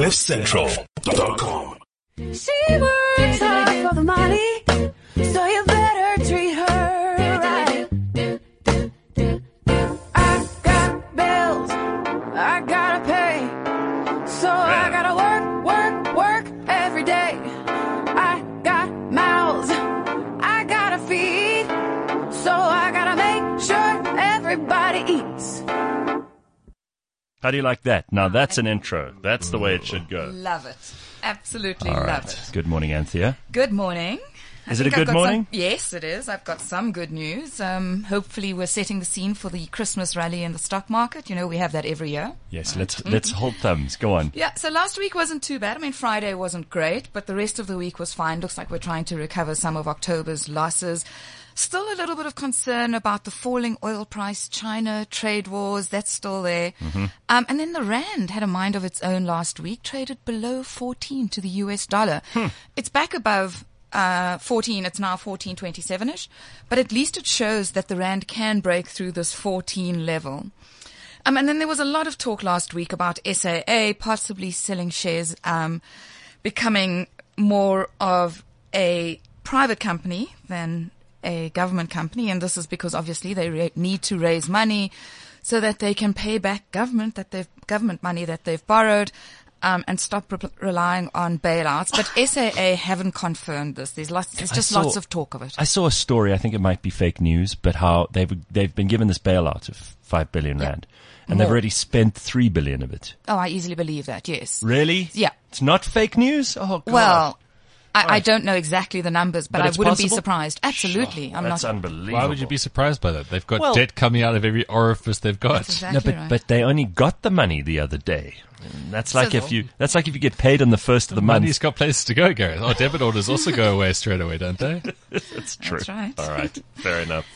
CliffCentral.com. She works hard for the money, so you better treat her right. I got bills, I gotta pay, so I gotta work, work, work every day. I got mouths, I gotta feed, so I gotta make sure everybody. How do you like that? Now that's an intro. That's the way it should go. Love it. Absolutely All love right. it. Good morning, Anthea. Good morning. I Is it a think I've good got some- morning? yes, it is. I've got some good news. Um, hopefully, we're setting the scene for the Christmas rally in the stock market. You know, we have that every year. Yes, let's let's hold thumbs. Go on. Yeah, so last week wasn't too bad. I mean, Friday wasn't great, but the rest of the week was fine. Looks like we're trying to recover some of October's losses. Still a little bit of concern about the falling oil price, China, trade wars, that's still there. Um, and then the Rand had a mind of its own last week, traded below 14 to the US dollar. It's back above uh, 14, it's now 1427-ish, but at least it shows that the Rand can break through this 14 level. Um, and then there was a lot of talk last week about SAA possibly selling shares, um, becoming more of a private company than a government company. And this is because obviously they re- need to raise money so that they can pay back government that they've, government money that they've borrowed. Um, and stop re- relying on bailouts, but SAA haven't confirmed this. There's lots, there's just saw- lots of talk of it. I saw a story. I think it might be fake news, but how they've they've been given this bailout of five billion Yeah. rand, and they've already spent three billion of it. oh, I easily believe that. Yes. Really? Yeah. It's not fake news. Oh God. Well, I, I don't know exactly the numbers, but, But I wouldn't be surprised. Absolutely, I'm that's not. unbelievable. Why would you be surprised by that? They've got Well- debt coming out of every orifice they've got. That's exactly No, but right. but they only got the money the other day. And That's like if you that's like if you get paid on the first of the month. Money's got places to go, Gareth. Oh, debit orders also go away straight away, don't they? That's true. That's right. All right. Fair enough.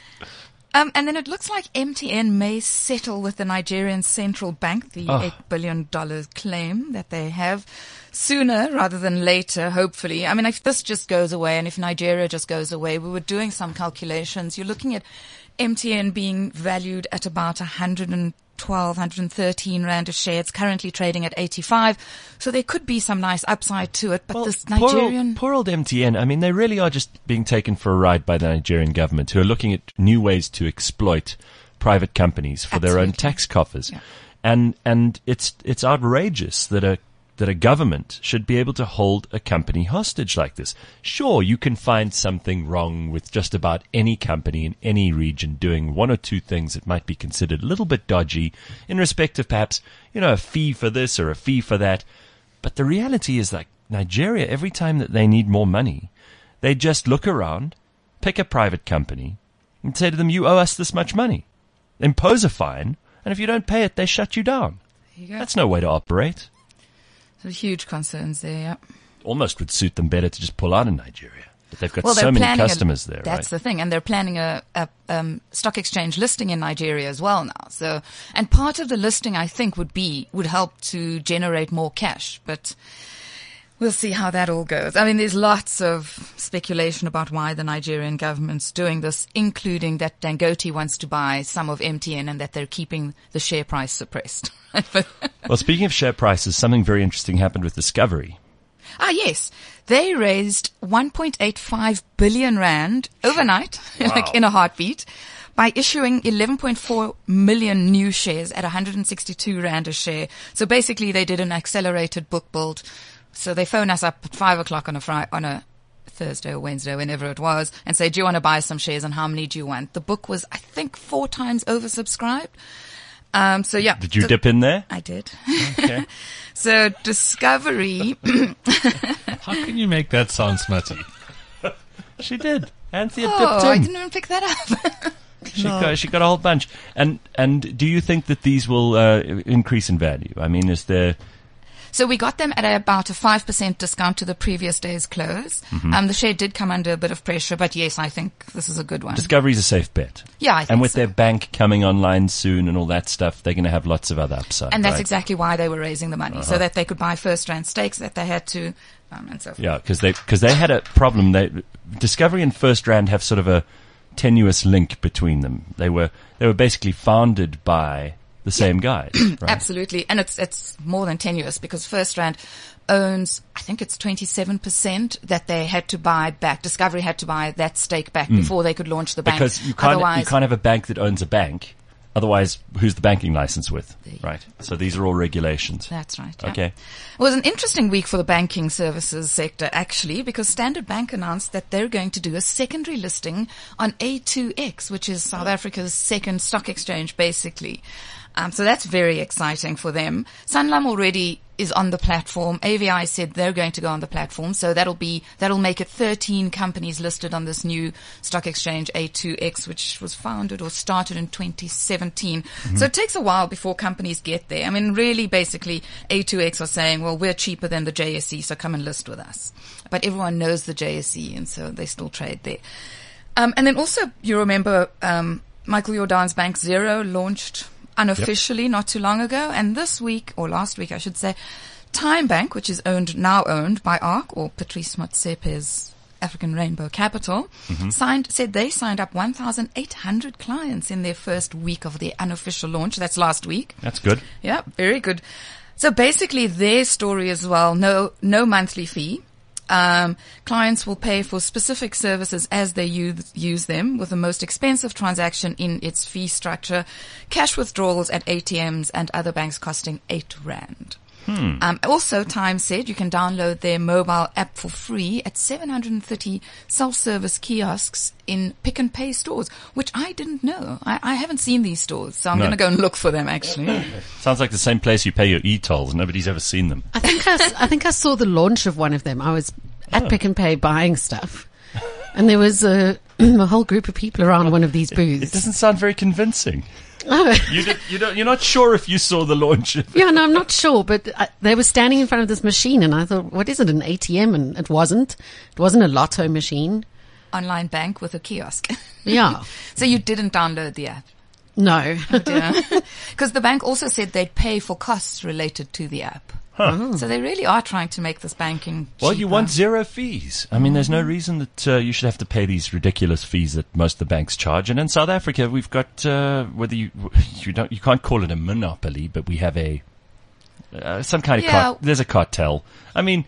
Um, and then it looks like MTN may settle with the Nigerian central bank the Oh. eight billion dollars claim that they have sooner rather than later. Hopefully, I mean, if this just goes away, and if Nigeria just goes away, we were doing some calculations. You're looking at MTN being valued at about 112, 113 rand a share. It's currently trading at 85, so there could be some nice upside to it. But this poor, Nigerian. old, poor old MTN. I mean, they really are just being taken for a ride by the Nigerian government, who are looking at new ways to exploit private companies for their own tax coffers. Yeah. And and it's it's outrageous that a that a government should be able to hold a company hostage like this. Sure, you can find something wrong with just about any company in any region doing one or two things that might be considered a little bit dodgy in respect of perhaps, you know, a fee for this or a fee for that. But the reality is like Nigeria, every time that they need more money, they just look around, pick a private company, and say to them, you owe us this much money. Impose a fine, and if you don't pay it, they shut you down. You. That's no way to operate. So huge concerns there. Yeah. Almost would suit them better to just pull out of Nigeria. But they've got Well, so many planning a- customers there, That's right? the thing, and they're planning a, a um, stock exchange listing in Nigeria as well now. So, and part of the listing, I think, would be would help to generate more cash, but. We'll see how that all goes. I mean, there's lots of speculation about why the Nigerian government's doing this, including that Dangote wants to buy some of MTN and that they're keeping the share price suppressed. Well, speaking of share prices, something very interesting happened with Discovery. Ah, yes. They raised 1.85 billion rand overnight, like in a heartbeat, by issuing 11.4 million new shares at 162 rand a share. So basically they did an accelerated book build. So they phone us up at five o'clock on a Friday, on a Thursday or Wednesday, whenever it was, and say, do you want to buy some shares and how many do you want? The book was, I think, four times oversubscribed. Um, so yeah. Did you So- dip in there? I did. Okay. So Discovery How can you make that sound smutty? she did. Anthea Oh, dipped I didn't even pick that up. She, got, she got a whole bunch. And and do you think that these will uh, increase in value? I mean, is there so we got them at about a 5% discount to the previous day's close. Mm-hmm. Um, the share did come under a bit of pressure, but yes, I think this is a good one. Discovery's a safe bet? Yeah, I think And with so. their bank coming online soon and all that stuff, they're going to have lots of other upside. and that's right? Uh-huh. exactly why they were raising the money, so that they could buy FirstRand stakes that they had to, um, and so forth. Yeah, because they because they had a problem. They Discovery and FirstRand have sort of a tenuous link between them. They were they were basically founded by the same guys, right? Absolutely. And it's, it's more than tenuous because FirstRand owns, I think it's 27% that they had to buy back. Discovery had to buy that stake back hmm. before they could launch the bank. Because you can't, Otherwise, you can't have a bank that owns a bank. Otherwise, who's the banking license with? Right. So these are all regulations. That's right. yeah. Okay. It was an interesting week for the banking services sector, actually, because Standard Bank announced that they're going to do a secondary listing on A2X, which is South Africa's second stock exchange, basically. Um, so that's very exciting for them. Sanlam already is on the platform. AVI said they're going to go on the platform, so that'll be that'll make it 13 companies listed on this new stock exchange A2X, which was founded or started in 2017. So it takes a while before companies get there. I mean, really, basically, A2X are saying, well, we're cheaper than the JSE, so come and list with us. But everyone knows the JSE, and so they still trade there. Um, and then also, you remember um, Michael Jordan's Bank Zero launched unofficially not too long ago, and this week or last week, I should say, Tyme Bank, which is owned now owned by ARC or Patrice Motsepe's African Rainbow Capital, mm-hmm. signed said they signed up 1,800 clients in their first week of their unofficial launch. That's last week. That's good. Yeah, very good. So basically, their story as well. No, no monthly fee. Um, clients will pay for specific services as they use, use them, with the most expensive transaction in its fee structure, cash withdrawals at ATMs and other banks costing eight rand. Um, also, Tyme said you can download their mobile app for free at 730 self-service kiosks in Pick n Pay stores, which I didn't know. I, I haven't seen these stores, so I'm No. going to go and look for them. Actually, Sounds like the same place you pay your e-tolls. Nobody's ever seen them. I think I, s- I think I saw the launch of one of them. I was at Oh. Pick and Pay buying stuff, and there was a, a whole group of people around one of these booths. It doesn't sound very convincing. Oh, You, did, you don't, you're not sure if you saw the launch. of- yeah, no, I'm not sure, but uh, they were standing in front of this machine, and I thought, what is it? An ATM? And it wasn't. It wasn't a lotto machine. online bank with a kiosk. Yeah, so you didn't download the app. no. Because the bank also said they'd pay for costs related to the app. So they really are trying to make this banking. Well, you want zero fees. I mean, there's no reason that uh, you should have to pay these ridiculous fees that most of the banks charge. And in South Africa, we've got uh, whether you you don't you can't call it a monopoly, but we have a uh, some kind of Yeah. cart- there's a cartel. I mean,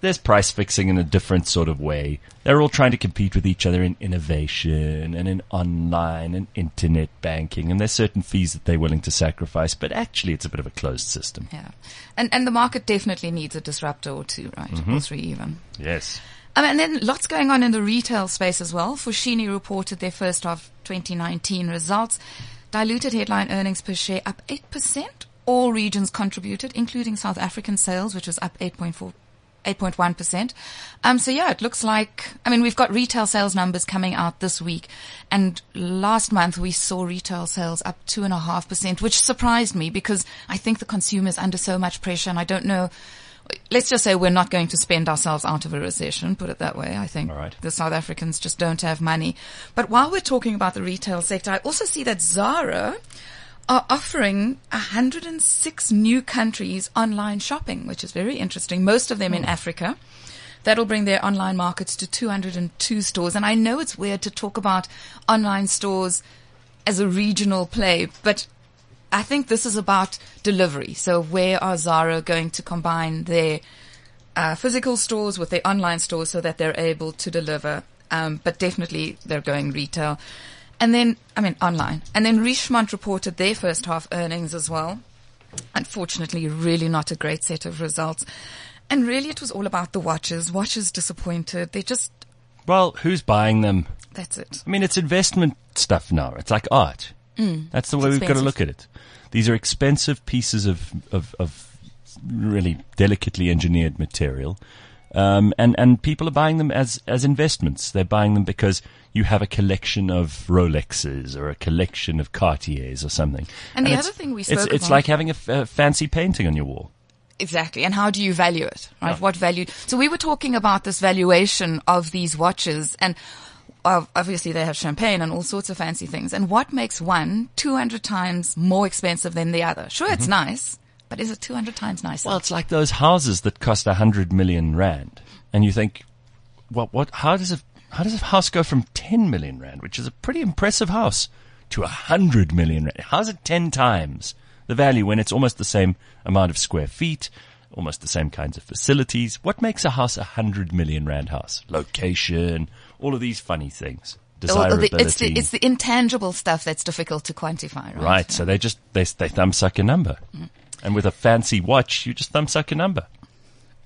there's price fixing in a different sort of way. They're all trying to compete with each other in innovation and in online and internet banking. And there's certain fees that they're willing to sacrifice, but actually, it's a bit of a closed system. Yeah, and and the market definitely needs a disruptor or two, right? Mm-hmm. Or three even. Yes. Um, and then lots going on in the retail space as well. Foschini reported their first half 2019 results. Diluted headline earnings per share up 8%. All regions contributed, including South African sales, which was up 8.4 8.1%. Um, so yeah, it looks like, I mean, we've got retail sales numbers coming out this week. And last month we saw retail sales up 2.5%, which surprised me because I think the consumer is under so much pressure and I don't know, let's just say we're not going to spend ourselves out of a recession, put it that way. I think right. the South Africans just don't have money. But while we're talking about the retail sector, I also see that Zara are offering 106 new countries online shopping, which is very interesting. Most of them in Africa. That'll bring their online markets to 202 stores. And I know it's weird to talk about online stores as a regional play, but I think this is about delivery. So where are Zara going to combine their uh, physical stores with their online stores so that they're able to deliver? Um, but definitely they're going retail. And then, I mean, online. And then Richemont reported their first half earnings as well. Unfortunately, really not a great set of results. And really it was all about the watches. Watches disappointed. They just, Well, who's buying them? that's it. I mean, it's investment stuff now. It's like art. Mm. That's the way we've got to look at it. These are expensive pieces of, of, of really delicately engineered material. Um, and, and people are buying them as, as investments. They're buying them because you have a collection of Rolexes or a collection of Cartiers or something. And the other thing we it's, spoke it's about- like having a, f- a fancy painting on your wall. Exactly. And how do you value it? Right? What value? So we were talking about this valuation of these watches and obviously they have champagne and all sorts of fancy things. And what makes one 200 times more expensive than the other? Sure, it's nice, but is it 200 times nicer? Well, it's like those houses that cost a hundred million rand, and you think, what, what, how does a, how does a house go from ten million rand, which is a pretty impressive house, to a hundred million rand? How's it ten times the value when it's almost the same amount of square feet, almost the same kinds of facilities. What makes a house a hundred million rand house? Location, all of these funny things. All- all the- Desirability. it's the it's the intangible stuff that's difficult to quantify, right? right. So they just, they, they thumb suck a number. Mm. And with a fancy watch, you just thumb suck a number.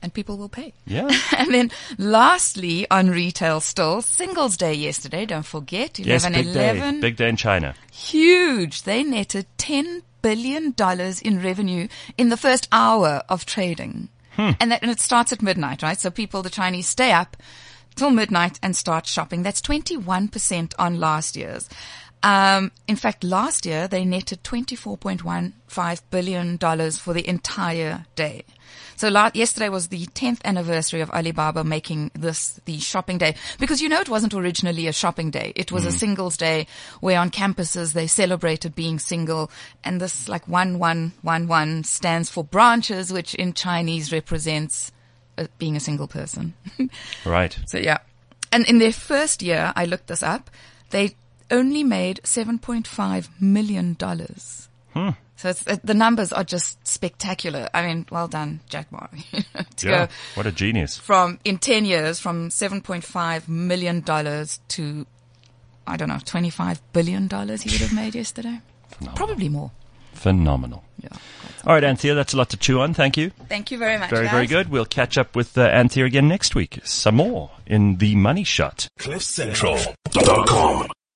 and people will pay. Yeah. And then lastly, on retail still, Singles Day yesterday, don't forget, yes, 11 big day. Big day in China. Huge. They netted $10 billion in revenue in the first hour of trading. Hmm. And that, and it starts at midnight, right? So people, the Chinese stay up till midnight and start shopping. That's 21% on last year's. Um, in fact, last year they netted $24.15 billion for the entire day. So la- yesterday was the 10th anniversary of Alibaba making this the shopping day because you know it wasn't originally a shopping day. It was a singles day where on campuses they celebrated being single and this like 1111 stands for branches which in Chinese represents uh, being a single person. Right. So yeah. And in their first year, I looked this up, they only made $7.5 million. So it's, uh, the numbers are just spectacular. I mean, well done, Jack Ma. to Yeah. go What a genius. from, in 10 years, from $7.5 million to, I don't know, $25 billion he would have made yesterday. Probably more. Phenomenal. Yeah. All right, Anthea, that's a lot to chew on. Thank you. Thank you very much. Very, very good. We'll catch up with uh, Anthea again next week. Some more in the money shot. CliffCentral.com